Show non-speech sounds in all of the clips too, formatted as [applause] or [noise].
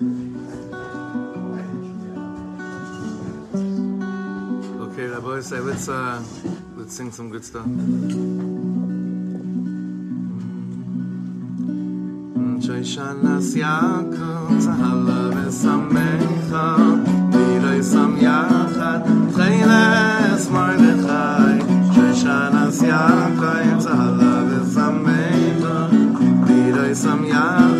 Okay, the boys, say, let's, uh, let's sing some good stuff. Joy shanas yakov tzahala v'samecha Diroi sam yachad tcheiles mordechai Joy shanas yakov tzahala v'samecha Diroi sam yachad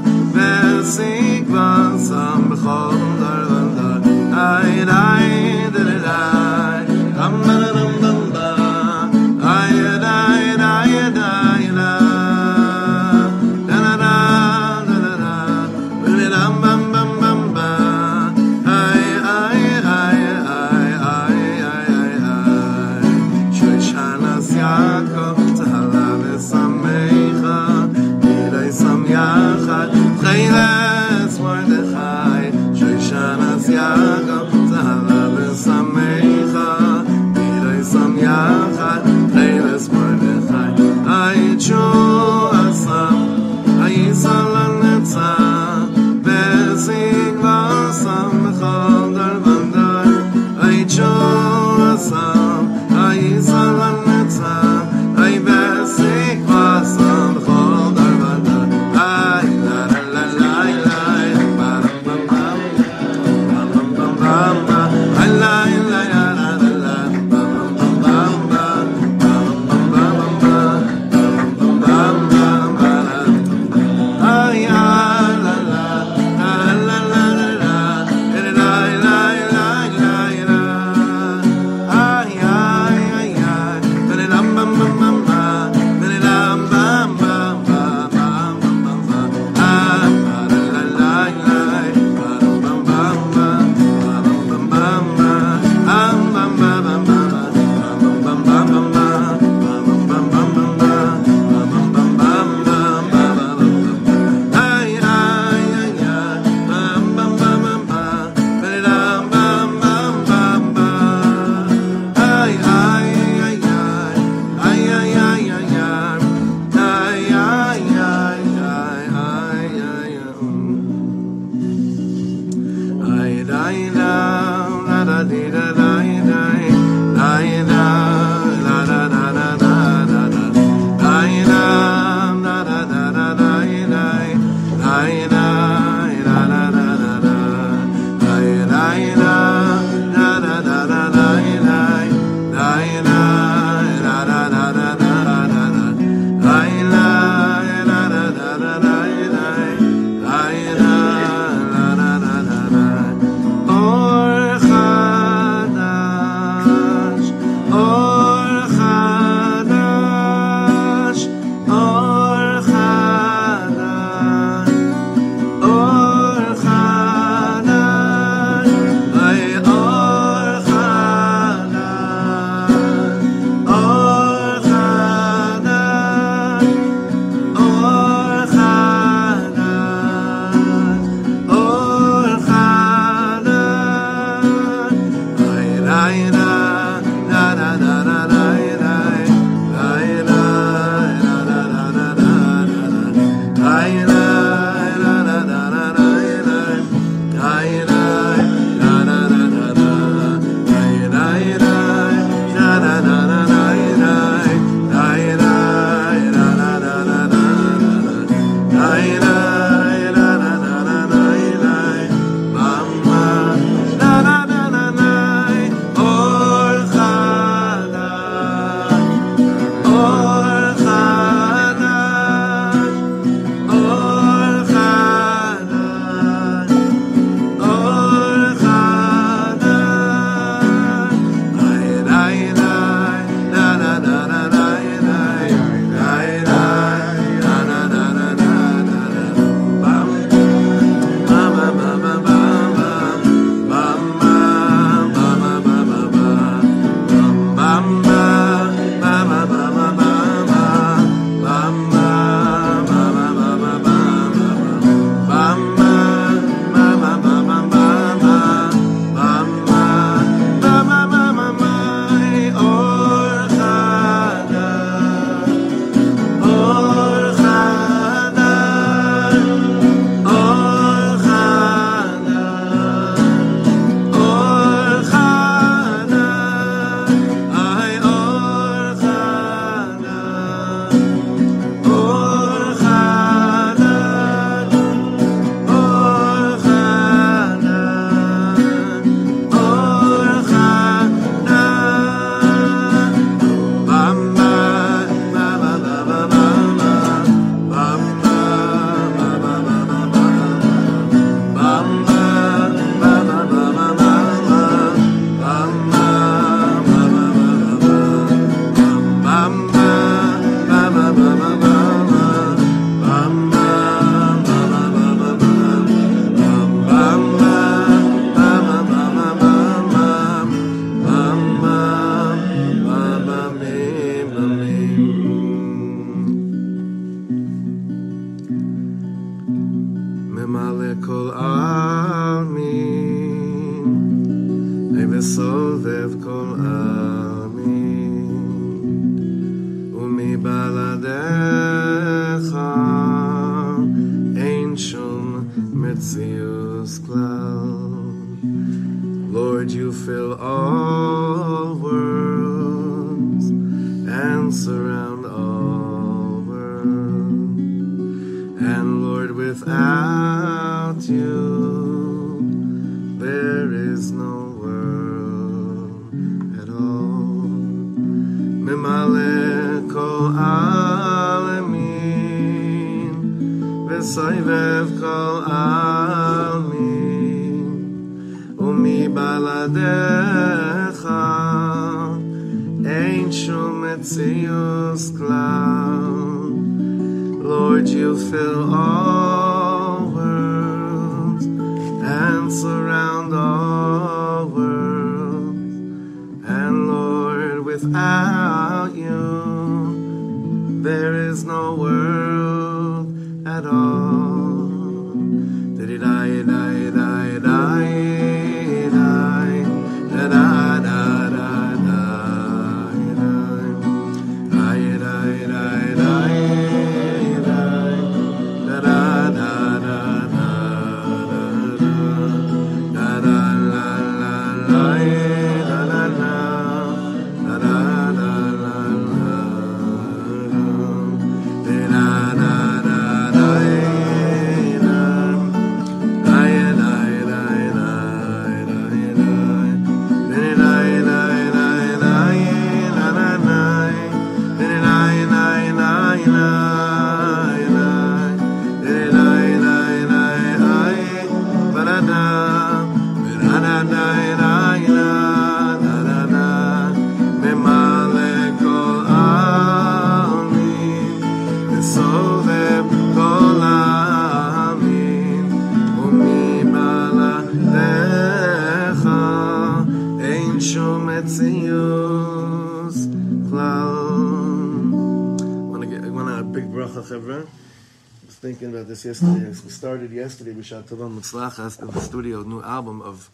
this yesterday. We started yesterday with Shatavan Mutzlachas, the studio, new album of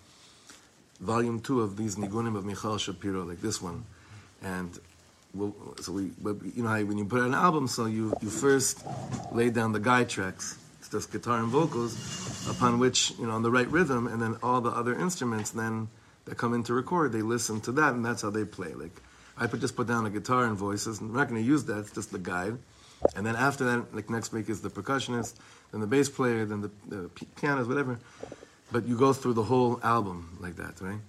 volume two of these Nigunim of Michal Shapiro, like this one. And we'll, so we, you know, how when you put out an album, so you, you first lay down the guide tracks. It's just guitar and vocals, upon which, you know, on the right rhythm, and then all the other instruments then that come in to record, they listen to that, and that's how they play. Like, I put, just put down a guitar and voices, and we're not going to use that, it's just the guide. And then after that, like next week is the percussionist, then the bass player, then the, the pianist, whatever. But you go through the whole album like that, right?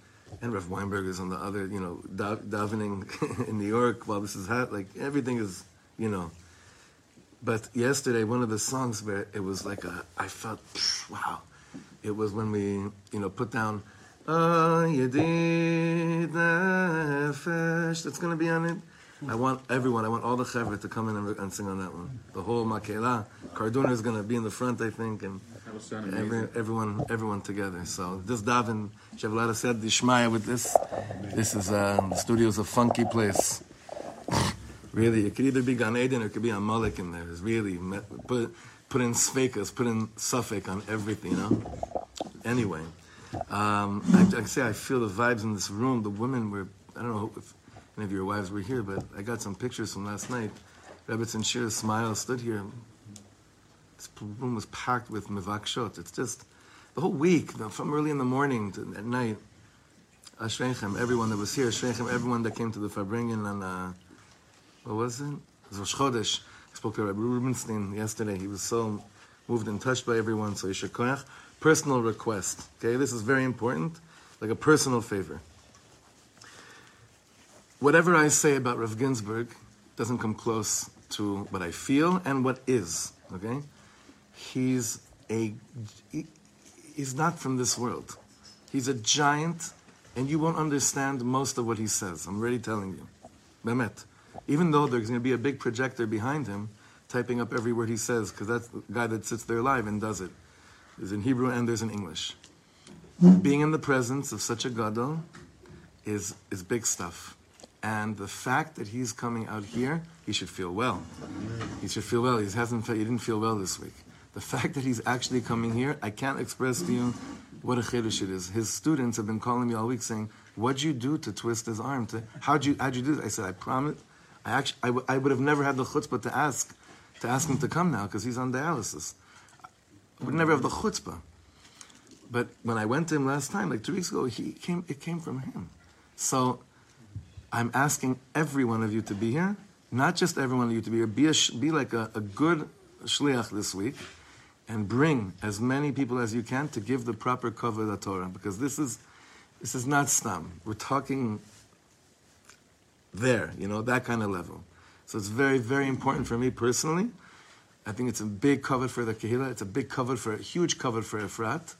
And Rev Weinberg is on the other, you know, da- davening [laughs] in New York while this is hot. Like everything is, you know. But yesterday, one of the songs where it was like a, I felt, psh, wow. It was when we, you know, put down, Ah, Yedid Nefesh. That's going to be on it. I want everyone, I want all the chevra to come in and, and sing on that one. The whole Makela. Cardona is going to be in the front, I think, and every, everyone, everyone together. So this Davin, Shavlada said, Dishmaya with this. This is uh, the studio's a funky place. [laughs] really, it could either be Gan Eden or it could be a Malik in there. It's really put put in sfekas, put in suffix on everything. You know. Anyway, um, I, I say I feel the vibes in this room. The women were. I don't know if any of your wives were here, but I got some pictures from last night. Rebbetzin Shir's smile stood here. This room was packed with mivakshot. It's just the whole week, from early in the morning to at night. Ashreichem, everyone that was here, Ashreichem, everyone that came to the Farbrengen on, uh, what was it? It was Chodesh. I spoke to Rabbi Rubenstein yesterday. He was so moved and touched by everyone, so Yisher Koyach. Personal request, okay? This is very important, like a personal favor. Whatever I say about Rav Ginsburgh doesn't come close to what I feel and what is, okay? He's a, he- he's not from this world. He's a giant, and you won't understand most of what he says. I'm already telling you. Mehmet. Even though there's going to be a big projector behind him typing up every word he says, because that's the guy that sits there live and does it. There's in Hebrew and there's in English. Being in the presence of such a gadol is, is big stuff. And the fact that he's coming out here, he should feel well. He should feel well. He hasn't. He didn't feel well this week. The fact that he's actually coming here, I can't express to you what a chiddush it is. His students have been calling me all week saying, "What'd you do to twist his arm? To, how'd you how'd you do this?" I said, "I promise. I actually I, w- I would have never had the chutzpah to ask to ask him to come now because he's on dialysis. I would never have the chutzpah." But when I went to him last time, like two weeks ago, he came. It came from him. So I'm asking every one of you to be here. Not just every one of you to be here. Be a, be like a, a good shliach this week, and bring as many people as you can to give the proper cover of the Torah because this is this is not stam. We're talking there, you know, that kind of level. So it's very, very important for me personally. I think it's a big cover for the Kehillah. It's a big cover for a huge cover for Efrat.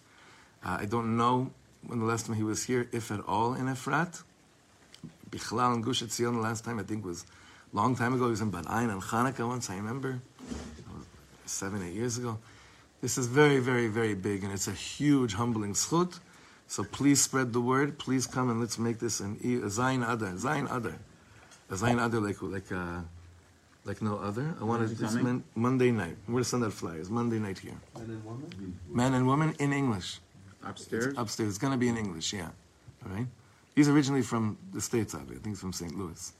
Uh, I don't know when the last time he was here, if at all, in Efrat. Bichlal and Gush Etzion the last time I think was a long time ago. He was in Bat Ayin and Chanukah once. I remember seven, eight years ago. This is very, very, very big, and it's a huge, humbling schut. So please spread the word. Please come and let's make this an e- a Zayin Adar, Zayin Adar, a Zayin Adar like like uh, like no other. I wanted is it this coming? mon- Monday night. We're gonna send out flyers Monday night here. Men and women? Man and woman in English. Upstairs? Upstairs. It's gonna be in English. Yeah. All right. He's originally from the states. I think he's from St. Louis.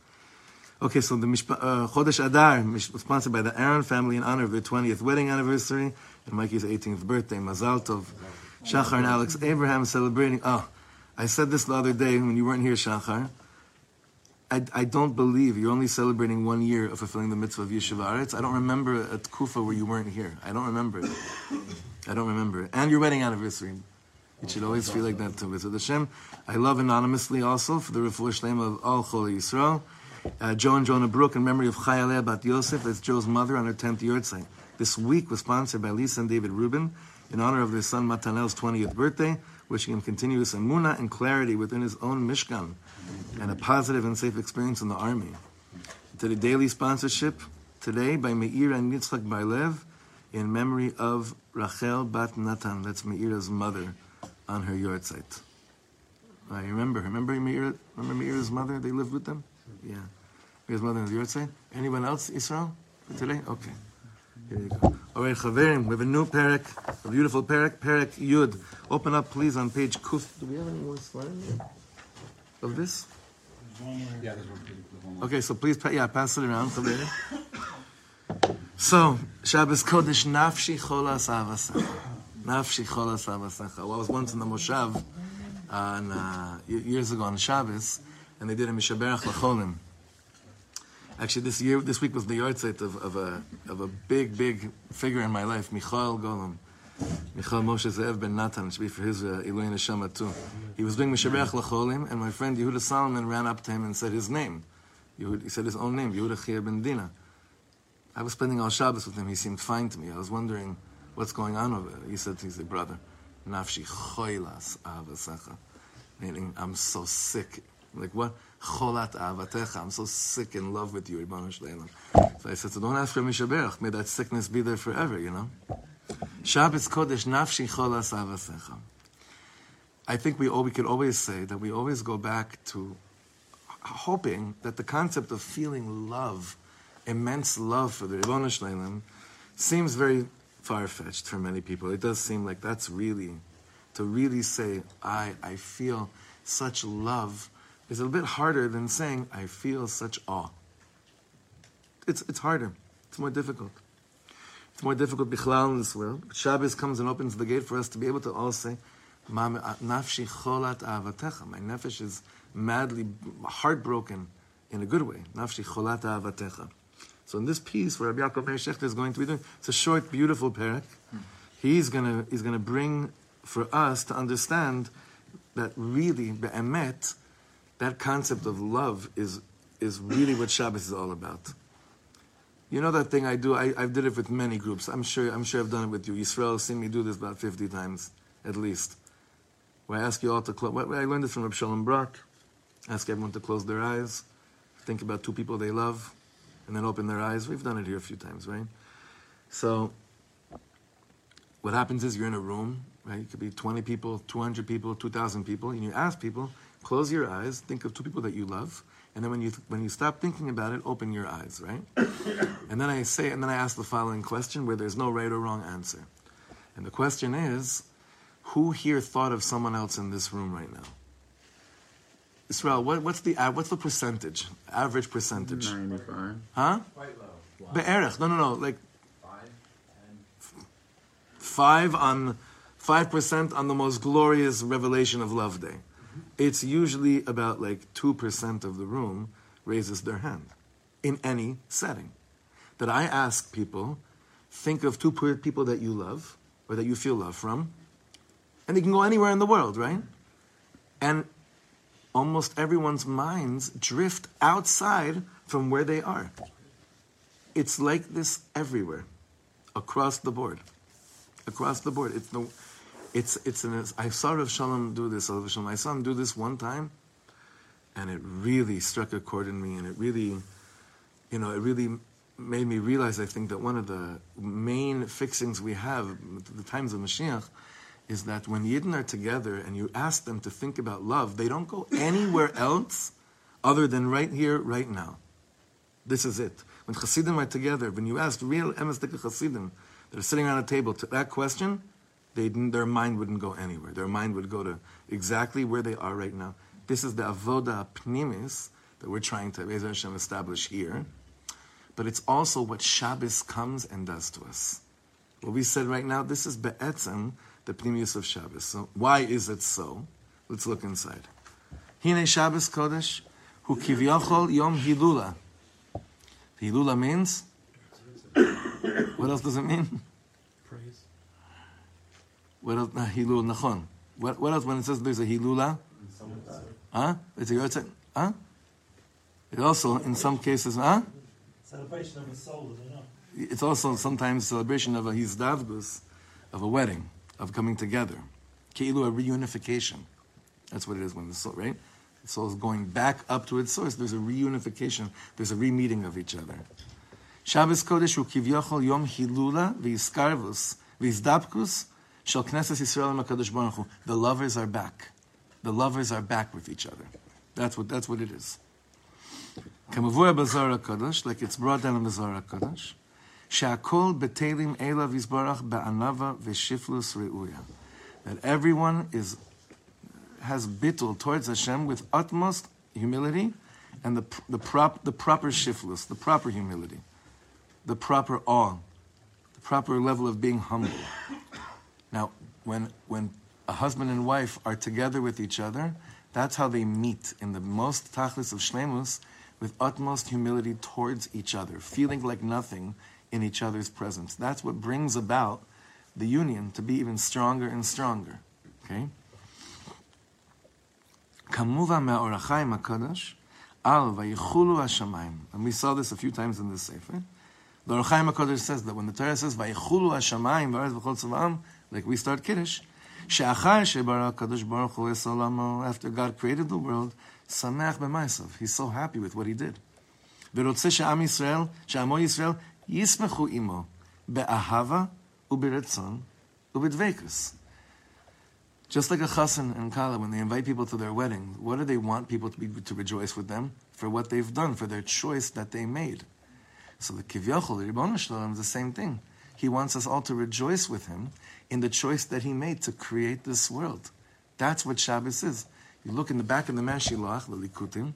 Okay, so the Mishpa, uh, Chodesh Adar was sponsored by the Aaron family in honor of their 20th wedding anniversary and Mikey's 18th birthday. Mazal Tov. Shachar and Alex Abraham celebrating. Oh, I said this the other day when you weren't here, Shachar. I, I don't believe you're only celebrating one year of fulfilling the mitzvah of Yeshiva Aretz. I don't remember a Kufa where you weren't here. I don't remember it. I don't remember it. And your wedding anniversary. It should always feel like that to visit Hashem. I love anonymously also for the refuah shlema of all Chol Yisrael. Uh, Joe and Jonah Brook in memory of Chayaleh Bat Yosef, that's Joe's mother on her 10th yahrzeit. This week was sponsored by Lisa and David Rubin in honor of their son Matanel's 20th birthday, wishing him continuous emunah and clarity within his own Mishkan and a positive and safe experience in the army. To the daily sponsorship today by Meir and Yitzchak Barlev in memory of Rachel Bat Natan, that's Meira's mother on her yahrzeit. I remember. Remember Meir? Remember Meira's mother? They lived with them. Yeah, Meira's mother on the yahrzeit. Anyone else, Israel, for today? Okay. Here you go. All right, Chaverim, we have a new parak, a beautiful parak, parak Yud. Open up, please, on page Kuf. Do we have any more slides of this? Yeah, there's one. there's one more. Okay, so please, yeah, pass it around, Chaverim. [coughs] So, Shabbos Kodesh, Nafshi Cholas Avasacha. I was once in the Moshav on, uh, years ago on Shabbos, and they did a Mishaberach Lacholim. Actually, this year, this week was the yahrzeit of, of a of a big, big figure in my life, Michael Golem. Michael Moshe Ze'ev ben Natan, it should be for his uh, Eloi Neshama too. He was doing Mishaberach Lacholim, and my friend Yehuda Solomon ran up to him and said his name. Yehud, he said his own name, Yehuda Chia ben Dina. I was spending all Shabbos with him. He seemed fine to me. I was wondering what's going on over there. He said, to said, brother, nafshi choilas avasecha. Meaning, I'm so sick. Like what? Cholat avatecha. I'm so sick in love with you, Ribbon Shleilam. So I said, so don't ask for Mishaberach. May that sickness be there forever, you know? Shabbos Kodesh nafshi cholas avasecha. I think we, all, we could always say that we always go back to hoping that the concept of feeling love, immense love for the Ribbon Shleilim, seems very far fetched for many people. It does seem like that's really, to really say, I, I feel such love, is a bit harder than saying, I feel such awe. It's, it's harder, it's more difficult. It's more difficult bichlal in this world. Shabbos comes and opens the gate for us to be able to all say. My nefesh is madly heartbroken in a good way. Nafshi cholat avatecha. So in this piece where Rabbi Yaakov Meir Shechter is going to be doing, it's a short, beautiful parak. He's gonna he's gonna bring for us to understand that really be'emet, that concept of love is is really what Shabbos is all about. You know that thing I do. I, I did it with many groups. I'm sure. I'm sure I've done it with you. Israel has seen me do this about 50 times, at least. Where I ask you all to close. I learned this from Reb Shalom Brock. Ask everyone to close their eyes, think about two people they love, and then open their eyes. We've done it here a few times, right? So, what happens is you're in a room, right? It could be 20 people, 200 people, 2,000 people, and you ask people, close your eyes, think of two people that you love, And then when you when you stop thinking about it, open your eyes, right? [coughs] and then I say, and then I ask the following question, where there's no right or wrong answer. And the question is, who here thought of someone else in this room right now? Israel, what, what's the uh, what's the percentage? Average percentage? 95. Huh? Quite low. Be'erech. No, no, no. Like Five, ten. five on five percent on the most glorious revelation of Love Day. It's usually about like two percent of the room raises their hand in any setting. That I ask people, think of two people that you love or that you feel love from, and they can go anywhere in the world, right? And almost everyone's minds drift outside from where they are. It's like this everywhere, across the board across the board. It's the, it's it's an. I saw Rav Shalom do this. Rav Shalom, I saw him do this one time, and it really struck a chord in me, and it really, you know, it really made me realize. I think that one of the main fixings we have the times of Mashiach is that when Yidden are together and you ask them to think about love, they don't go anywhere else other than right here, right now. This is it. When Hasidim are together, when you ask real Emes Hasidim, they're sitting around a table to that question, their mind wouldn't go anywhere. Their mind would go to exactly where they are right now. This is the avoda pnimis that we're trying to Hashem, establish here. But it's also what Shabbos comes and does to us. What we said right now, this is be'etzem, the pnimius of Shabbos. So why is it so? Let's look inside. Hine Shabbos Kodesh, hu kivyachol yom hilula. Hilula means? What else does it mean? Praise. What else? Nah, Hilul, nachon. What, what else when it says there's a Hilula? Huh? It's a Yotzei? Huh? It also, in some cases, huh? Celebration of a soul, is it not? It's also sometimes celebration of a hizdavgus, of a wedding, of coming together. Keilu, a reunification. That's what it is when the soul, right? The soul is going back up to its source. There's a reunification. There's a re-meeting of each other. Shabbos Kodesh hu kivyochol yom hilula v'iskarvus v'isdapkus shel Knesset Yisrael and HaKadosh Baruch Hu. The lovers are back. The lovers are back with each other. That's what, that's what it is. Kamavur b'Zohar HaKadosh, like it's brought down in the Zohar HaKadosh, she'akol betelim elav yisbarach be'anava v'shiflus re'uya. That everyone is has bittul towards Hashem with utmost humility and the, the, prop, the proper shiflus, the proper humility, the proper awe, the proper level of being humble. Now, when, when a husband and wife are together with each other, that's how they meet in the most tachlis of shlemus with utmost humility towards each other, feeling like nothing in each other's presence. That's what brings about the union to be even stronger and stronger. Okay? Kamuva me'orachayim al vayichulu hashamayim. And we saw this a few times in this sefer. The Ohr HaChaim HaKadosh says that when the Torah says vayichulu hashamayim v'chol like we start Kiddush, she'achar she'bara HaKadosh Baruch Hu Esolamo, after God created the world, sameach b'maisav. He's so happy with what he did. ורוצה she'am Yisrael שעמו Yisrael. ישמחו עמו, באהבה וברצון ובדבקוס. Just like a chassan and kala, when they invite people to their wedding, what do they want people to be to rejoice with them for what they've done, for their choice that they made? So the kivyachol, the Ribbon Shalom, is the same thing. He wants us all to rejoice with him in the choice that he made to create this world. That's what Shabbos is. You look in the back of the Mashilach, the Likutim,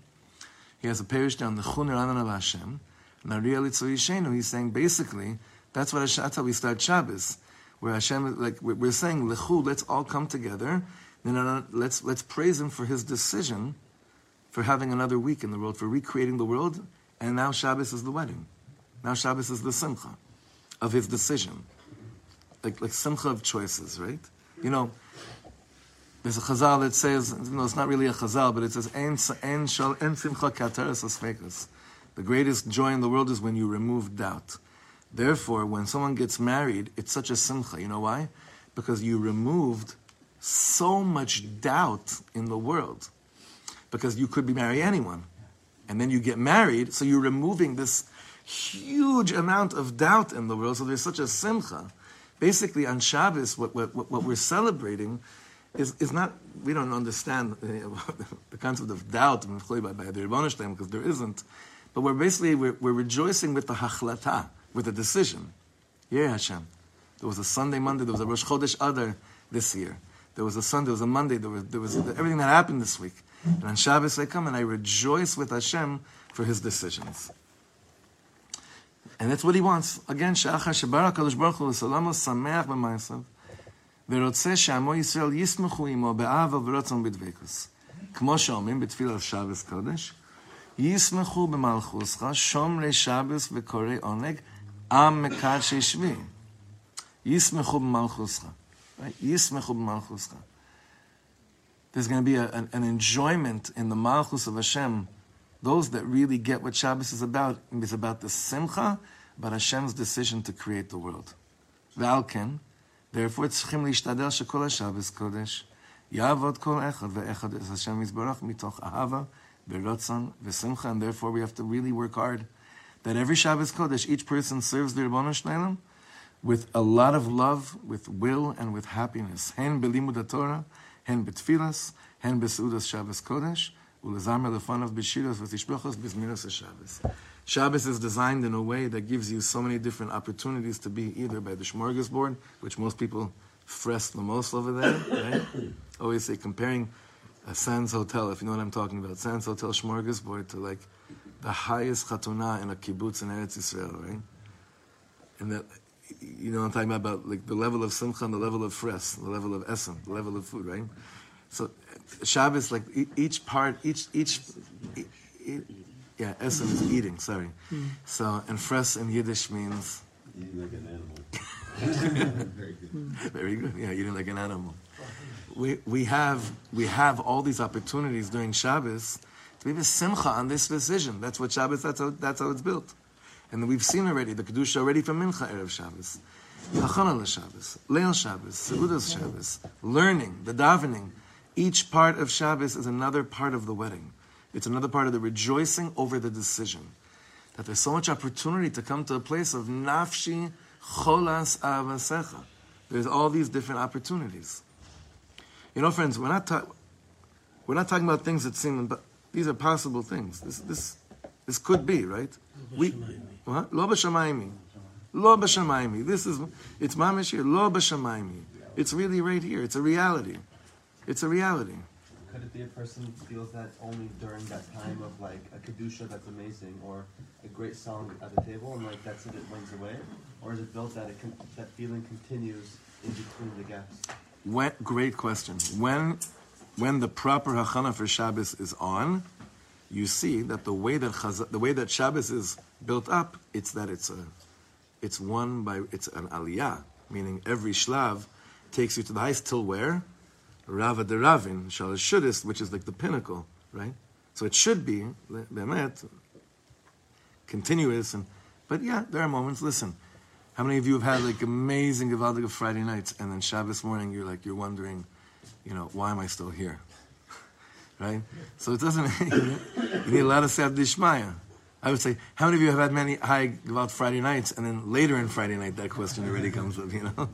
he has a parish down the Chuner Anan of Hashem, he's saying basically, that's what Hashem, that's how we start Shabbos where Hashem, like we're saying, lechu, let's all come together. No, no, no, let's let's praise Him for His decision, for having another week in the world, for recreating the world, and now Shabbos is the wedding. Now Shabbos is the simcha of His decision, like like simcha of choices, right? You know, there's a chazal that says, know, it's not really a chazal, but it says, "En en shal en simcha kateres asfekas." The greatest joy in the world is when you remove doubt. Therefore, when someone gets married, it's such a simcha. You know why? Because you removed so much doubt in the world. Because you could be marry anyone. And then you get married, so you're removing this huge amount of doubt in the world. So there's such a simcha. Basically, on Shabbos, what, what, what we're celebrating is, is not, we don't understand uh, [laughs] the concept of doubt by, by the Rebbeinu because there isn't. But we're basically, we're, we're rejoicing with the hachlata, with the decision. Yeah, Hashem. There was a Sunday, Monday, there was a Rosh Chodesh Adar this year. There was a Sunday, there was a Monday, there was, there was everything that happened this week. And on Shabbos I come and I rejoice with Hashem for his decisions. And that's what he wants. Again, Sha'achar Shebar HaKadosh Baruch Hu Salamu Sameach B'maisav ורוצה שעמו ישראל ישמחו עמו באהבה V'Rotzon B'Dveikus כמו Shomim בתפילה על שבס קודש, Yismechu b'malchuscha, shomrei Shabbos v'korei oneg, am mekadshei shvi. Yismechu b'malchuscha. Right? Yismechu b'malchuscha. There's going to be a, an, an, enjoyment in the malchus of Hashem. Those that really get what Shabbos is about is about the simcha, about Hashem's decision to create the world. V'alken, therefore, tzchim lishtadel shekol Shabbos kodesh, yavod kol echad ve'echad es Hashem yizbarach mitoch ahava, beratzon v'simcha, and therefore we have to really work hard that every Shabbos Kodesh, each person serves the Rabbanu Shneilim with a lot of love, with will, and with happiness. Hen belimud Torah, hen betfilas, hen besudas Shabbos Kodesh, ulezamir lefanav b'shiras v'tishbechos b'zmiras Shabbos. Shabbos is designed in a way that gives you so many different opportunities to be either by the smorgasbord, which most people fress the most over there. [coughs] Right? Always say comparing a Sands Hotel, if you know what I'm talking about, Sands Hotel smorgasbord to like the highest chatuna in a kibbutz in Eretz Israel, right? And that, you know, I'm talking about, about like the level of simcha and the level of fress, the level of essen, the level of food, right? So Shabbos, like each part, each each, yeah, essen is eating. Sorry. Mm. So and fres in Yiddish means eating like an animal. [laughs] Very good. Very good. Yeah, eating like an animal. We we have we have all these opportunities during Shabbos to be simcha on this decision. That's what Shabbos. That's how that's how it's built. And we've seen already the kedusha already from Mincha erev Shabbos, Hachana Shabbos, Leil Shabbos, Seudas Shabbos, learning the davening each part of Shabbos is another part of the wedding. It's another part of the rejoicing over the decision. That there's so much opportunity to come to a place of nafshi cholas avasecha. There's all these different opportunities. You know, friends, we're not, ta- we're not talking about things that seem, but these are possible things. This, this, this could be, right? We, what? Lo b'shamayimi. Lo b'shamayimi. This is, it's mamish here. Lo b'shamayimi. It's really right here. It's a reality. It's a reality. Could it be a person feels that only during that time of like a kedusha that's amazing or a great song at the table and like that's it, it wins away, or is it built that it can, that feeling continues in between the gaps? When, great question. When when the proper hachana for Shabbos is on, you see that the way that the way that Shabbos is built up, it's that it's a it's one by it's an aliyah, meaning every shlav takes you to the highest till where Rava de Ravin, Shalosh Shudis, which is like the pinnacle, right? So it should be, Bemet, continuous. And, but yeah, there are moments, listen, how many of you have had like amazing Givaldic Friday nights and then Shabbos morning you're like, you're wondering, you know, why am I still here? [laughs] right? So it doesn't, [laughs] you need a lot of Sad Dishmaya. I would say, how many of you have had many high Gevalt Friday nights, and then later in Friday night that question already comes up, you know?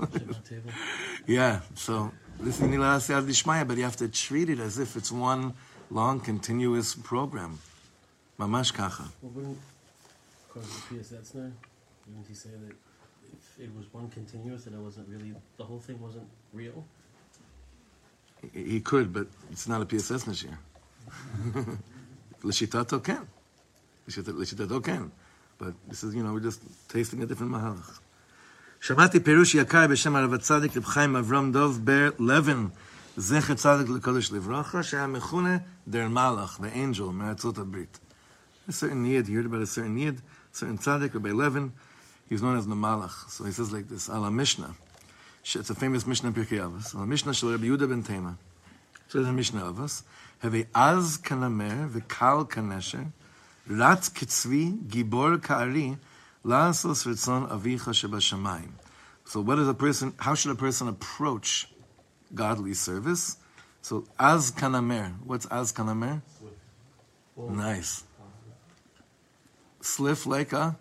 [laughs] yeah, so this is but you have to treat it as if it's one long, continuous program. Mamash kacha. Well, wouldn't, wouldn't he say that it was one continuous and it wasn't really, the whole thing wasn't real? He could, but it's not a P.S. Etzner here. [laughs] L'shitato ken. L'shitato ken. But this is, you know, we're just tasting a different mahalach. שמעתי פירוש יקר בשם הרב הצדיק רב חיים אברהם דוב בר לבן, זכר צדיק לקודש לברכה, שהיה מכונה דר מלאך, the angel, מארצות הברית. A certain yid, he heard about a certain yid, a certain tzaddik, Rabbi Levin, he's known as the Malach. So he says like this, ala Mishnah. It's a famous Mishnah Pirkei Avos. Ala Mishnah shel Rabbi Yehuda ben Tema. So there's a Mishnah of us. Have a az kanamer, v'kal kanesher, rat kitzvi, gibor ka'ari, Lasos ritzon avicha shebashamayim. So what is a person, how should a person approach godly service? So az kanamer. What's az kanamer? Nice. Sliff like a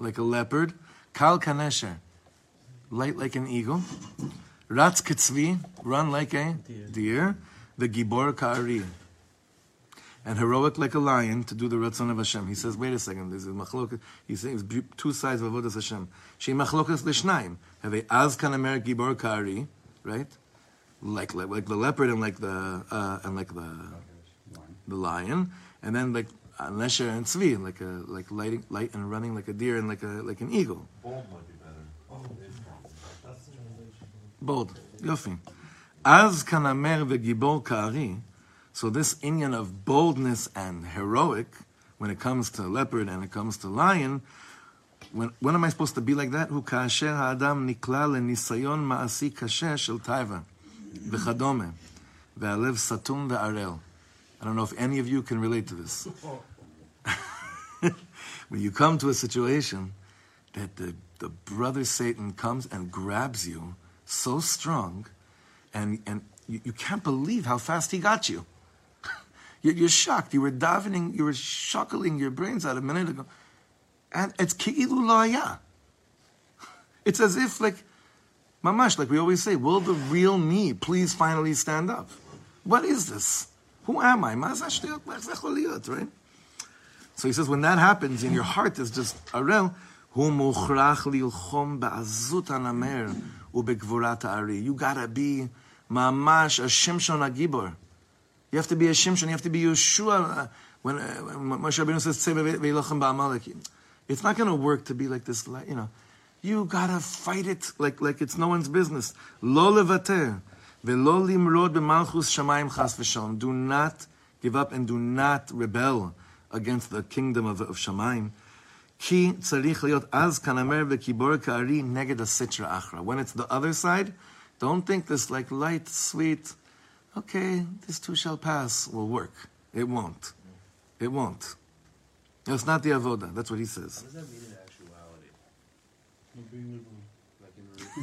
like a leopard. Kal kanesher. Light like an eagle. Ratz kitzvi. Run like a deer. The gibor ka'ari. and heroic like a lion to do the Ratzon of Hashem. He says, wait a second, there's a machlokas. He says two sides of Avodas Hashem. She machlokas l'shnaim. Have a az kan amer gibor kari, right? Like, like like the leopard and like the uh, and like the the lion, and then like Nesher and Tzvi, like a like lighting light and running like a deer and like a like an eagle. Bold might be better. Oh, that's the translation. Bold. Yofi. Az kanamer v'gibor kari. So this Indian of boldness and heroic, when it comes to leopard and it comes to lion, when, when am I supposed to be like that? הוא כאשר האדם נקלע לניסיון מעשי קשה של טייבה וכדומה, והלב סתום וערל. I don't know if any of you can relate to this. [laughs] When you come to a situation that the, the brother Satan comes and grabs you so strong, and, and you, you can't believe how fast he got you. [laughs] You're shocked. You were davening, you were shuckling your brains out a minute ago. And it's ki'ilu la'ya. It's as if, like, mamash, like we always say, will the real me please finally stand up? What is this? Who am I? Right? So he says, when that happens and your heart is just a realm, you gotta be mamash a Shimshon agibor. You have to be a Shimshon. You have to be Yehoshua. When, uh, when Moshe Rabbeinu says ba'amalek," it's not going to work to be like this. You know, you gotta fight it like like it's no one's business. Lo levater ve'lo limrod b'malchus shamayim chas v'shalom. Do not give up and do not rebel against the kingdom of, of Shamayim. Ki tzarich liot az kanamer v'kibor ka'ari neged asitra achra. When it's the other side, don't think this like light, sweet, okay, this too shall pass will work. It won't. It won't. It's not the avoda. That's what he says. What does that mean in actuality? [laughs]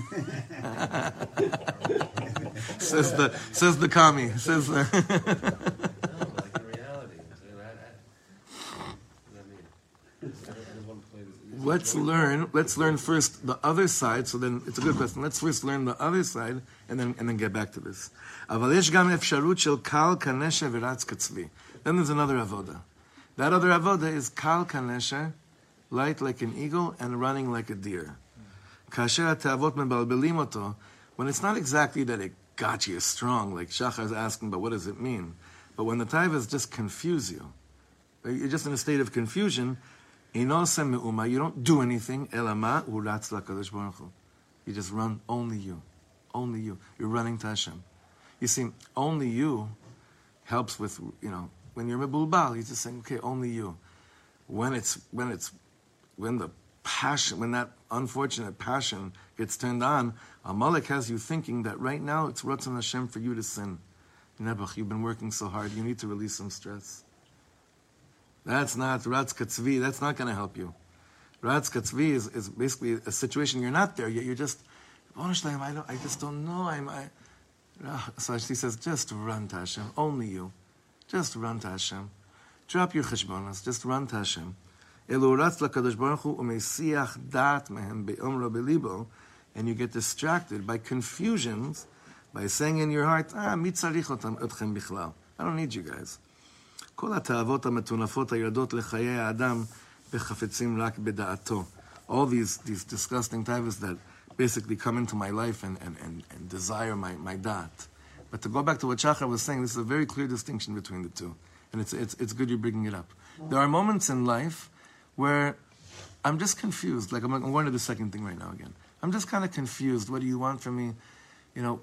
Says the says the kami. Says the [laughs] [laughs] No, like in reality. So that, that, what does that mean? I don't, I don't want to play this let's learn. Let's learn first the other side. So then it's a good question. Let's first learn the other side and then and then get back to this. אבל יש גם אפשרות של קל כנשר ורץ כצבי. Then there's another avoda. That other avoda is kal kanesha, light like an eagle and running like a deer. כאשר התאוות מבלבלים אותו, when it's not exactly that it got you strong, like Shachar is asking, but what does it mean? But when the taivas just confuse you, you're just in a state of confusion, אינו עושה מאומה, you don't do anything. Elama uratz lakadosh baruch Hu. You just run only you, only you. You're running to Hashem. You see, only you helps with you know when you're mebulbal. You're just saying, okay, only you. When it's when it's when the passion when that unfortunate passion gets turned on, Amalek has you thinking that right now it's Ratzon Hashem for you to sin. Nebuch, you've been working so hard. You need to release some stress. That's not Ratz Katzvi, that's not going to help you. Ratz Katzvi is, is basically a situation you're not there yet, you're just, "Baruch I, don't, I just don't know. I'm, I, Ah, so she says, just run to Hashem, only you. Just run to Hashem. Drop your cheshbonos, just run to Hashem. And you get distracted by confusions, by saying in your heart, ah. I don't need you guys. כל התאוות המטונפות היורדות לחיי האדם וחפצים רק בדעתו. All these, these disgusting types that basically come into my life and, and, and, and desire my, my dot. But to go back to what Shachar was saying, this is a very clear distinction between the two. And it's, it's, it's good you're bringing it up. There are moments in life where I'm just confused. Like, I'm, I'm going to the second thing right now again. I'm just kind of confused. What do you want from me? You know,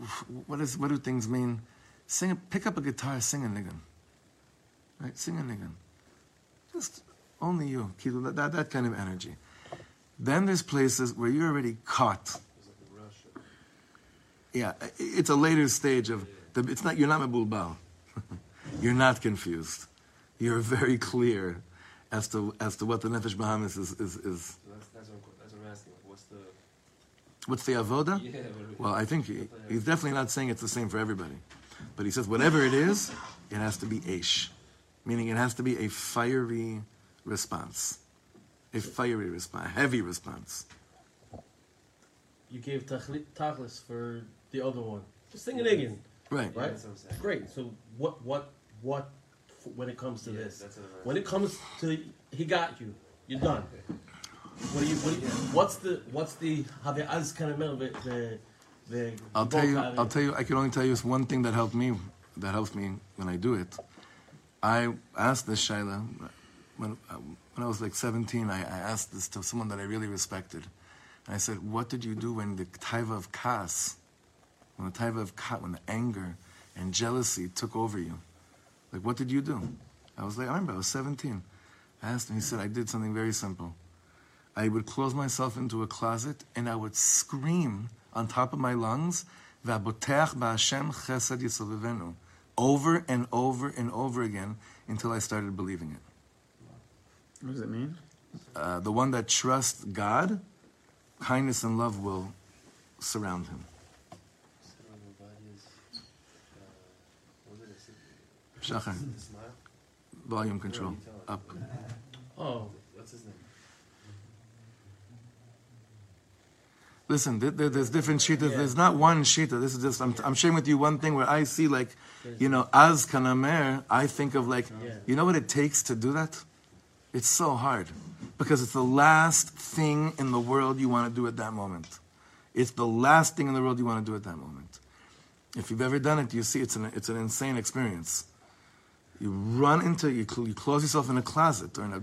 what, is, what do things mean? Sing, a- pick up a guitar, sing a niggun. Right? Sing a niggun. Just only you. Kilo, that, that, kind of energy. Then there's places where you're already caught. Yeah, it's a later stage of the. It's not you're not mebulbal. [laughs] you're not confused. You're very clear as to as to what the nefesh bahamis is is, is. So that's, that's, what, that's what I'm asking. Like, what's the. What's the avoda? Yeah, Well, I think he, he's definitely not saying it's the same for everybody, but he says whatever it is, it has to be aish, meaning it has to be a fiery response, a fiery response, a heavy response. You gave tachli- tachlis for the other one. Just sing it again. Right. Right. That's what I'm. Great. So what what what when it comes to Yeah, this. that's what. When it comes to he got you, you're done. What do you? What, what's the? What's the? Have az kind of the the the. I'll tell you. I'll tell you. I can only tell you one thing that helped me. That helps me when I do it. I asked this Shaila when when I was like 17. I, I asked this to someone that I really respected. And I said, "What did you do when the taiva of kas, when the taiva of ka, when the anger and jealousy took over you? Like, what did you do?" I was like, "I remember. I was 17." I asked him. He said, "I did something very simple." I would close myself into a closet and I would scream on top of my lungs, "V'abotech chesed yisavivenu," over and over and over again until I started believing it. What does it mean? Uh, the one that trusts God, kindness and love will surround him. Shachar, volume control up. Oh, What's his name? Listen, there, there- there's different shitas. There's not one shita. This is just, I'm, I'm sharing with you one thing where I see like, you know, az kanamer, I think of like, Yeah. you know what it takes to do that? It's so hard because it's the last thing in the world you want to do at that moment. It's the last thing in the world you want to do at that moment. If you've ever done it, you see it's an, it's an insane experience. You run into, you, cl- you close yourself in a closet or in a,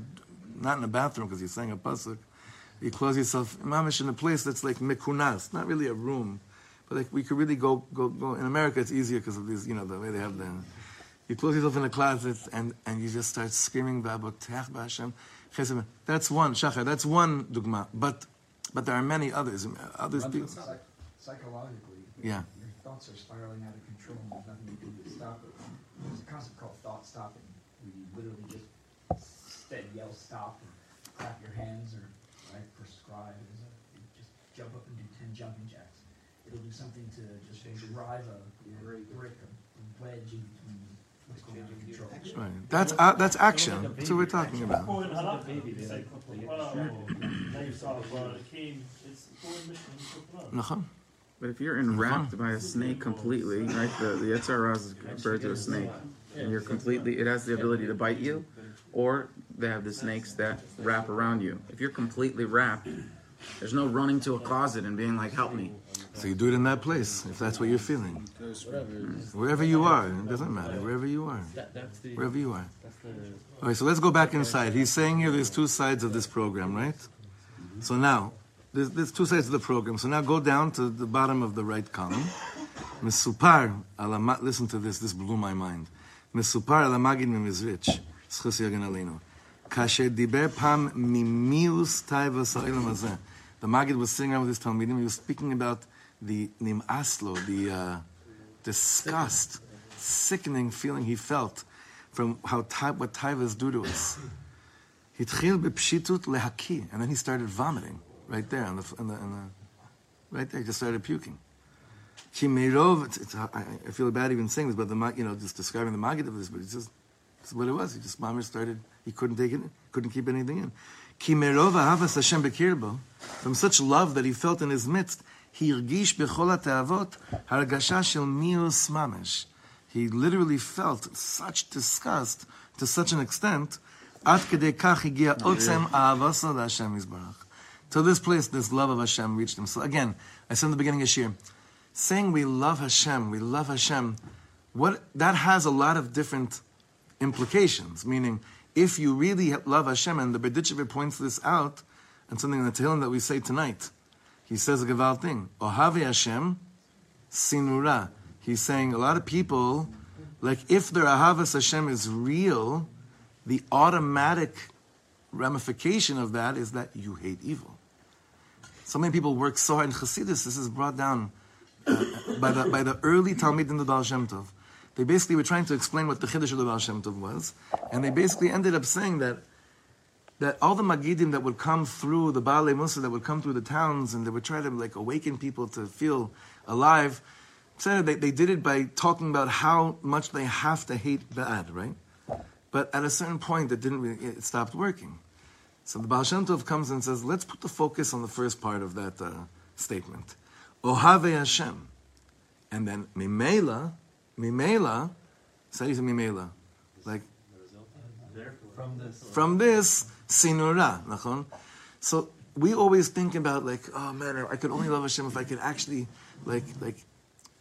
not in a bathroom because you're saying a pasuk. You close yourself, mamish, in a place that's like mikunas, not really a room, but like we could really go, go, go. In America, it's easier because of these, you know, the way they have the. You close yourself in a closet and, and you just start screaming, "V'abotech b'Hashem chesed." That's one, shachar, that's one dugma. But, but there are many others. Others people. Psych- Psychologically, Yeah. your thoughts are spiraling out of control and there's nothing you can do to stop it. There's a concept called thought stopping, where you literally just steady yell stop and clap your hands or right, prescribe. Is just jump up and do 10 jumping jacks. It'll do something to just drive a brick, a wedge in between what's going on in control. Right. That's, uh, that's action. That's what we're talking about. Going halacha, it's like Torah or knives off or a cane, it's going mission, it's Nachon. But if you're enwrapped by a snake completely, right? The the Yetzer Hara is compared to a snake, and you're completely. It has the ability to bite you, or they have the snakes that wrap around you. If you're completely wrapped, there's no running to a closet and being like, help me. So you do it in that place, if that's what you're feeling. Wherever you are, it doesn't matter. Wherever you are. Wherever you are. All right, so let's go back inside. He's saying here there's two sides of this program, right? So now, there's, there's two sides of the program. So now go down to the bottom of the right column. Mesupar. Listen to this. This blew my mind. Mesupar alamagid miMezritch. Schus yagin alino Kasher diber pam mimius taivas ha'ilam azeh the Maggid was sitting around with his Talmidim, he was speaking about the Nimaslo, the uh, disgust, sickening feeling he felt from how what Taivas do to us. Lehaki, and then he started vomiting right there, on the, on the, on the, right there, he just started puking. Kimerov, I feel bad even saying this, but the you know just describing the Maggid of this, but it's just it's what it was. He just Mamir started, he couldn't take it, couldn't keep anything in. From such love that he felt in his midst, he literally felt such disgust to such an extent, oh, to this place, this love of Hashem reached him. So again, I said in the beginning of Shir, saying we love Hashem, we love Hashem, what that has a lot of different implications. Meaning, if you really love Hashem, and the Berditchever points this out, and something in the Tehillim that we say tonight, he says a Gaval thing. Ohave Hashem, sinura. He's saying a lot of people, like if their Ahavas Hashem is real, the automatic ramification of that is that you hate evil. So many people work so hard in Chassidus. This is brought down uh, by the by the early Talmud in the Baal Shem Tov. They basically were trying to explain what the Chiddush of the Baal Shem Tov was, and they basically ended up saying that that all the Magidim that would come through the Baalei Mussar, that would come through the towns, and they would try to like awaken people to feel alive. Said they, they did it by talking about how much they have to hate bad, right? But at a certain point, it didn't really, it stopped working. So the Baal Shem Tov comes and says, let's put the focus on the first part of that uh, statement. Ohave Hashem. And then Mimela, Mimela, say to Mimela, like From this. From this, sinura, nachon? So we always think about like, oh man, I could only love Hashem if I could actually, like, like,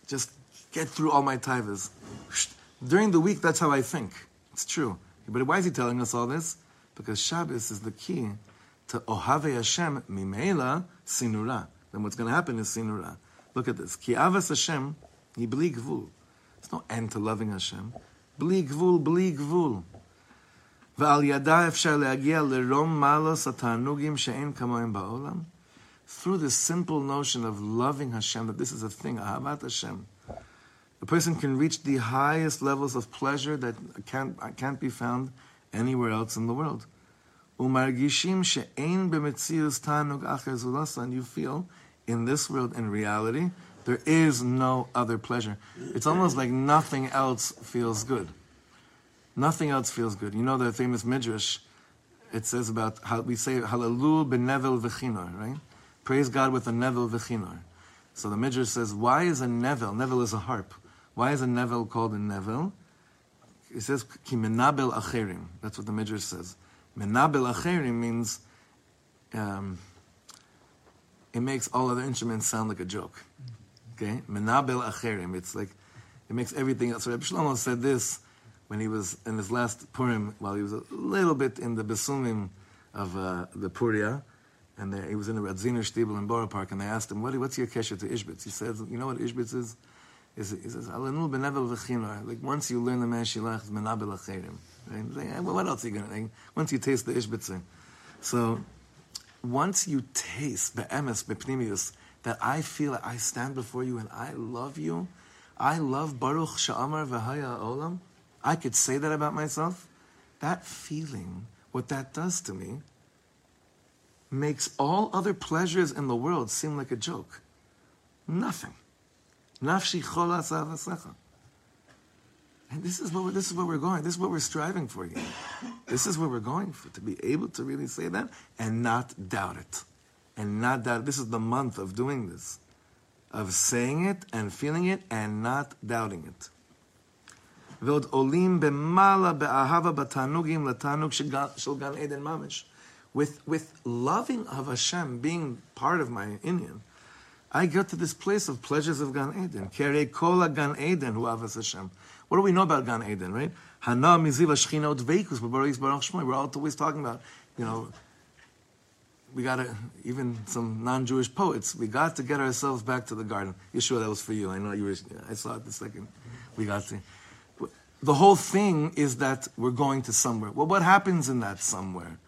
just get through all my taivas. During the week, that's how I think. It's true. But why is he telling us all this? Because Shabbos is the key to Ohave Hashem mimela sinura. Then what's going to happen is sinura. Look at this. Ki avas Hashem, bli gvul. There's no end to loving Hashem. Bli gvul, bli gvul. ועל ידה אפשר להגיע לרום מעלות התענוגים שאין כמוהם בעולם. Through this simple notion of loving Hashem, that this is a thing, ahavat Hashem, a person can reach the highest levels of pleasure that can't, can't be found anywhere else in the world. ומרגישים שאין במציאות תענוג אחר זולסה, and you feel, in this world, in reality, there is no other pleasure. It's almost like nothing else feels good. Nothing else feels good. You know the famous midrash. It says about how we say Hallelujah benevel v'chinor, right? Praise God with a nevel v'chinor. So the midrash says, why is a nevel? Nevel is a harp. Why is a nevel called a nevel? It says ki menabel acherim. That's what the midrash says. Menabel acherim means um, it makes all other instruments sound like a joke. Okay, menabel acherim. It's like it makes everything else. So Rabbi Shlomo said this when he was in his last Purim, while he was a little bit in the besumim of uh, the Puria, and there, he was in the Radziner Stiebel in Borough Park, and they asked him, what, "What's your kesher to Ishbitz?" He says, "You know what Ishbitz is? He says. Like once you learn the Mei HaShiloach, it's menabel acherim. Well, what else are you gonna? think? once you taste the Ishbitzer, so once you taste the emes bepnimius that I feel I stand before you and I love you, I love Baruch Sha'amar v'Haya Olam. I could say that about myself. That feeling, what that does to me, makes all other pleasures in the world seem like a joke. Nothing. Nafshi cholas. And this is what we're, this is where we're going. This is what we're striving for here. This is what we're going for to be able to really say that and not doubt it, and not doubt. This is the month of doing this, of saying it and feeling it and not doubting it. With, with loving of Hashem being part of my inyan, I get to this place of pleasures of Gan Eden. Kere kola Gan Eden, who avas Hashem. What do we know about Gan Eden, right? We're always talking about, you know, we got to, even some non-Jewish poets, we got to get ourselves back to the garden. Yehoshua, that was for you. I know you were, I saw it the second. We got to the whole thing is that we're going to somewhere. Well, what happens in that somewhere?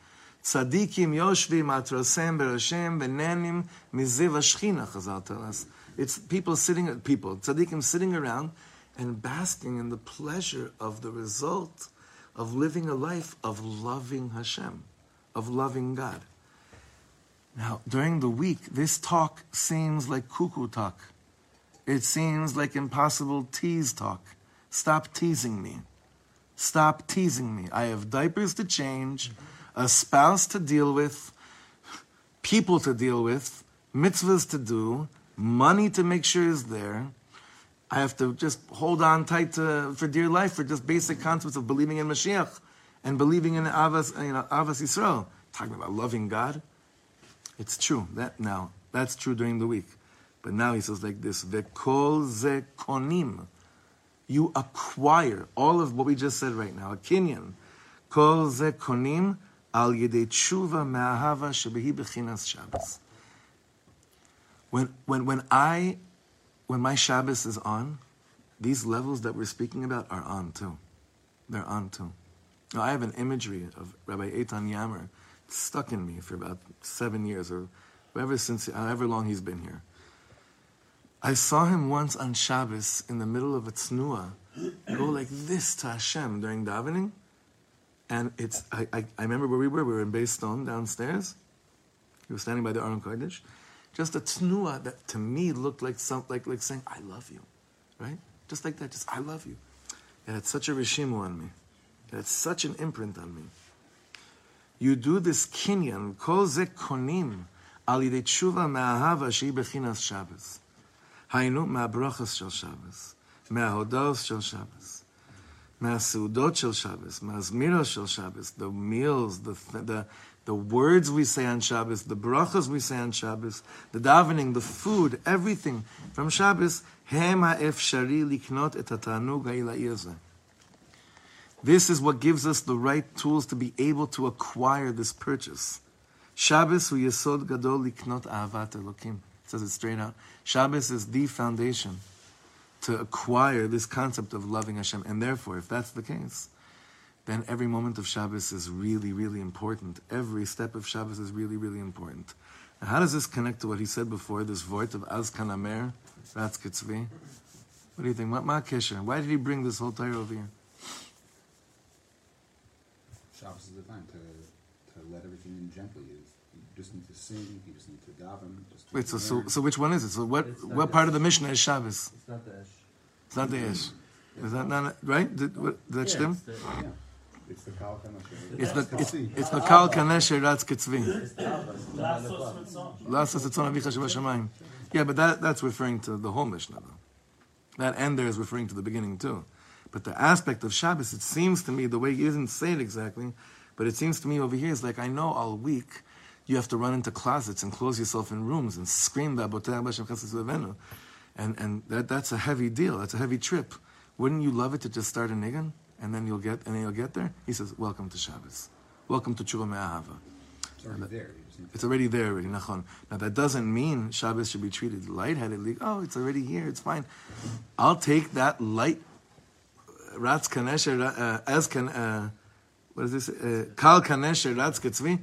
Tzadikim yoshvim atrosem berashem benenim miziv ashchina, Chazal tell us. It's people sitting, people, tzadikim sitting around and basking in the pleasure of the result of living a life of loving Hashem, of loving God. Now, during the week, this talk seems like cuckoo talk. It seems like impossible tease talk. Stop teasing me. Stop teasing me. I have diapers to change, a spouse to deal with, people to deal with, mitzvahs to do, money to make sure is there. I have to just hold on tight to, for dear life for just basic concepts of believing in Mashiach and believing in Avas, you know, Avas Yisrael. Talking about loving God. It's true. That now, that's true during the week. But now he says like this, Vekol ze konim you acquire all of what we just said right now. A kinyan. Kol ze konim al yedei tshuva me'ahava shebehi bechinas Shabbos. When, when, when I, when my Shabbos is on, these levels that we're speaking about are on too. They're on too. Now, I have an imagery of Rabbi Eitan Yammer stuck in me for about seven years or ever since, however long he's been here. I saw him once on Shabbos in the middle of a tznua go like this to Hashem during davening. And it's, I, I, I, remember where we were. We were in Beis Stone downstairs. He was standing by the Aron Kodesh. Just a tznua that to me looked like some, like, like saying, I love you. Right? Just like that. Just, I love you. It had such a rishimu on me. It had such an imprint on me you do this kinyan, kol ze konim, al yidei tshuva me'ahava shei bechinas Shabbos. Haynu me'abrachas shel Shabbos, me'ahodaos shel Shabbos, me'asudot shel Shabbos, me'azmiros shel Shabbos, the meals, the, the, the words we say on Shabbos, the brachas we say on Shabbos, the davening, the food, everything from Shabbos, hem ha'efshari liknot et ha'tanug ha'ila'ir this is what gives us the right tools to be able to acquire this purchase. Shabbos hu yesod gadol liknot ahavat Elokim. It says it straight out. Shabbos is the foundation to acquire this concept of loving Hashem. And therefore, if that's the case, then every moment of Shabbos is really, really important. Every step of Shabbos is really, really important. Now, how does this connect to what he said before, this vort of Az Kanamer, Ratz What do you think? What, Why did he bring this whole Torah over here? Shabbos is the time to, to let everything in gently. You, you just need to sing, you just need to daven. Just to Wait, so, so, so which one is it? So what, what part of the Mishnah is Shabbos? It's not the Esh. It's not the Ish. Mm-hmm. Is that not, right? Did, what, did that Yeah, stem? it's the- Yeah. It's the Kal Kanasher. It's the, it's, it's the Kal Kanesher Ratz Kitzvi. It's the Alba. It's the Last nine o'clock. mitzvah. Lasas etzon avicha shebashamayim. Yeah, but that, that's referring to the whole Mishnah, though. That end there is referring to the beginning, too. But the aspect of Shabbos, it seems to me, the way he doesn't say it exactly, but it seems to me over here is like, I know all week you have to run into closets and close yourself in rooms and scream the Abotei Hashem Chesed V'Avenu. And, and that, that's a heavy deal. That's a heavy trip. Wouldn't you love it to just start a niggin and then you'll get and then you'll get there? He says, "Welcome to Shabbos. Welcome to Tshuva Me'ahava." It's already there. You just need to It's already there already, nachon. Now that doesn't mean Shabbos should be treated lightheadedly. Oh, it's already here, it's fine. I'll take that light, Ratz Kanesher, uh, as can, uh, what is this? Uh, Kal Kanesher, Ratz Ketzvi.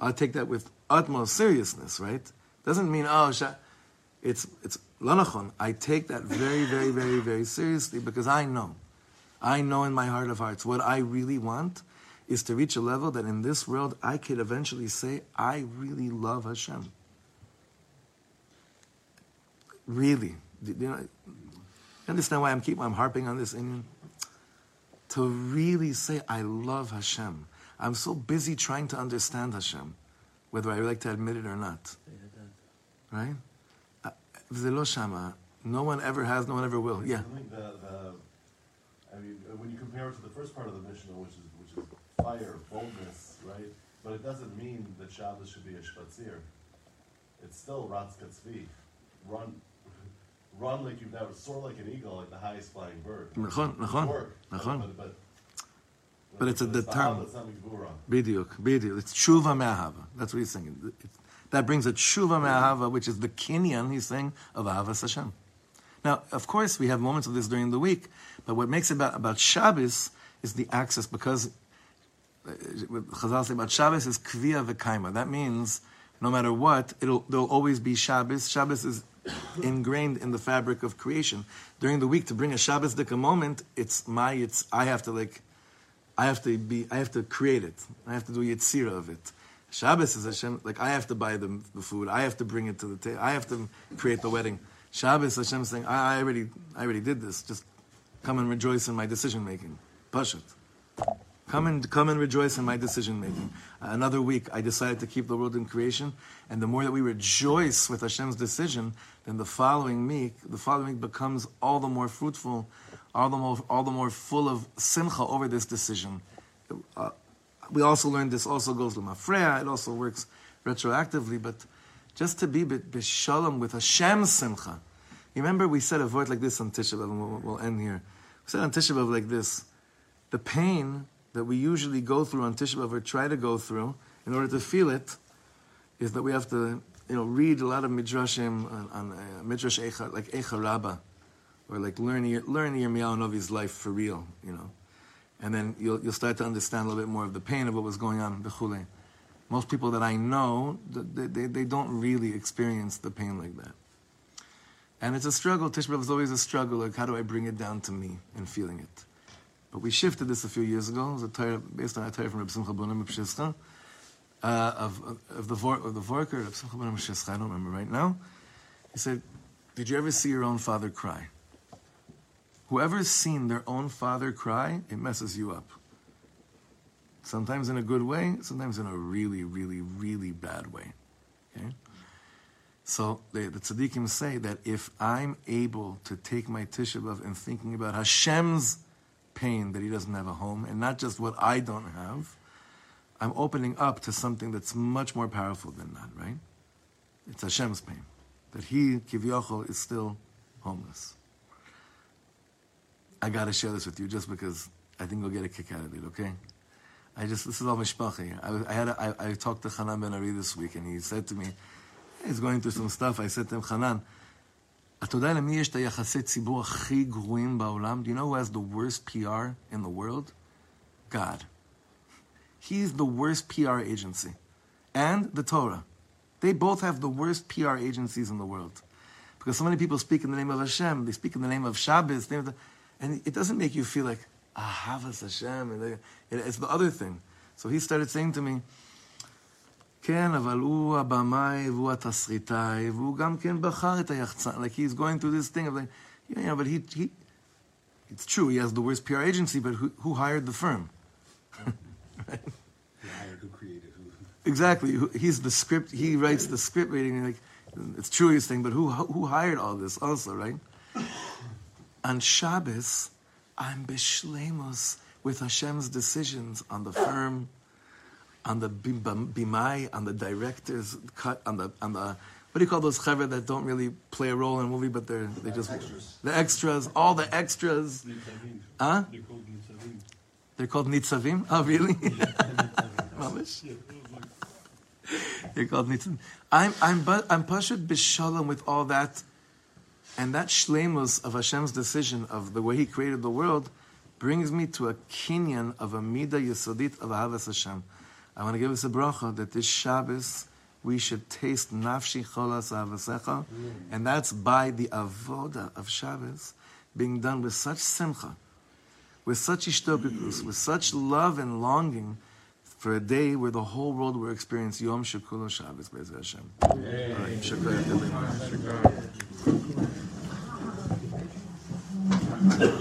I'll take that with utmost seriousness, right? Doesn't mean, oh, it's, it's, lanachon. I take that very, very, very, very seriously because I know. I know in my heart of hearts what I really want is to reach a level that in this world I could eventually say, I really love Hashem. Really. Do You, know, understand why I'm keep I'm harping on this inyan? to really say, I love Hashem. I'm so busy trying to understand Hashem, whether I like to admit it or not. Right? Uh, shama. No one ever has, no one ever will. Yeah. I think the, the, I mean, uh, when you compare it to the first part of the Mishnah, which is which is fire, boldness, right? But it doesn't mean that Shabbos should be a shpatzir. It's still Ratzkatzvi. run run like you've never, soar like an eagle, like the highest flying bird. נכון, נכון, Work, but- נכון. But, but, But it's a the determined- It's not Gvura. Bediuk, bediuk. It's tshuva me'ahava. That's what he's saying. It- that brings a tshuva me'ahava, which is the kinyan, he's saying, of ahavas Hashem. Now, of course, we have moments of this during the week, but what makes it about, about Shabbos is the access, because uh, what Chazal say about Shabbos is kviya v'kaima. That means no matter what, it'll there'll always be Shabbos. Shabbos is ingrained in the fabric of creation. During the week, to bring a Shabbos dika moment, it's my, it's I have to like, I have to be, I have to create it. I have to do yitzira of it. Shabbos is Hashem, like I have to buy the, food. I have to bring it to the table. I have to create the wedding. Shabbos, Hashem saying, I, I already, I already did this. Just come and rejoice in my decision making. Pashut. Come and come and rejoice in my decision making. Another week, I decided to keep the world in creation, and the more that we rejoice with Hashem's decision, then the following week, the following week becomes all the more fruitful, all the more, all the more full of simcha over this decision. Uh, we also learned this also goes to Mafreya, it also works retroactively, but just to be b'shalom with Hashem's simcha. Remember we said a word like this on Tisha B'Av, and we'll, we'll end here. We said on Tisha B'Av like this, the pain that we usually go through on Tisha B'Av or try to go through in order to feel it is that we have to, you know, read a lot of midrashim on, on uh, midrash Eicha, like Eicha Rabbah, or like learn learn Yirmiyahu Novi's life for real, you know, and then you'll you'll start to understand a little bit more of the pain of what was going on. B'chule. Most people that I know, they, they, they don't really experience the pain like that. And it's a struggle. Tisha B'Av is always a struggle. Like, how do I bring it down to me and feeling it? But we shifted this a few years ago. It was based on a Torah from Reb Simcha Bunim Pshischa, uh, of, of, the of the Vorker, Reb Simcha Bunim Pshischa, I don't remember right now. He said, Did you ever see your own father cry? Whoever's seen their own father cry, it messes you up. Sometimes in a good way, sometimes in a really, really, really bad way. Okay? So the, the tzaddikim say that if I'm able to take my Tisha B'Av and thinking about Hashem's pain that he doesn't have a home, and not just what I don't have. I'm opening up to something that's much more powerful than that, right? It's Hashem's pain. That he, Kivyochel, is still homeless. I gotta share this with you just because I think you'll get a kick out of it, okay? I just, this is all mishpachi. I, I had, I talked to Hanan Ben Ari this week, and he said to me, he's going through some stuff. I said to him, Hanan, אתה יודע למי יש את היחסי ציבור הכי גרועים בעולם? Do you know who has the worst PR in the world? God. He's the worst PR agency. And the Torah. They both have the worst PR agencies in the world. Because so many people speak in the name of Hashem, they speak in the name of Shabbos, the name of the- and it doesn't make you feel like, ah, Havas Hashem. And they- it- it's the other thing. So he started saying to me, כן, אבל הוא הבמאי והוא התסריטאי, והוא גם כן בחר את היחצן. Like he's going through this thing of like, you know, but he, he it's true, he has the worst PR agency, but who, who hired the firm? [laughs] Who hired, who created, who. Exactly. Who- He's the script. He writes the script rating. Like, it's true he's thing, but who who hired all this also, right? On Shabbos, I'm bishlemus with Hashem's decisions on the firm, on the bim- bim- bimai, on the director's cut, on the on the what do you call those chaver that don't really play a role in a movie, but they're they just Extras. the extras, all the extras, huh? They're called Nitzavim. They're called nitzavim. Oh, really? [laughs] Mamish. They're called nitzavim. I'm I'm but I'm pashut b'shalom with all that, and that shlemus of Hashem's decision of the way He created the world, brings me to a kinyan of a midah yesodit of ahavas Hashem. I want to give us a bracha that this Shabbos we should taste nafshi cholas avasecha, mm. and that's by the avoda of Shabbos being done with such simcha, with such ishtopikus, with such love and longing for a day where the whole world will experience Yom Shekulo Shabbos Bez Hashem. Hey.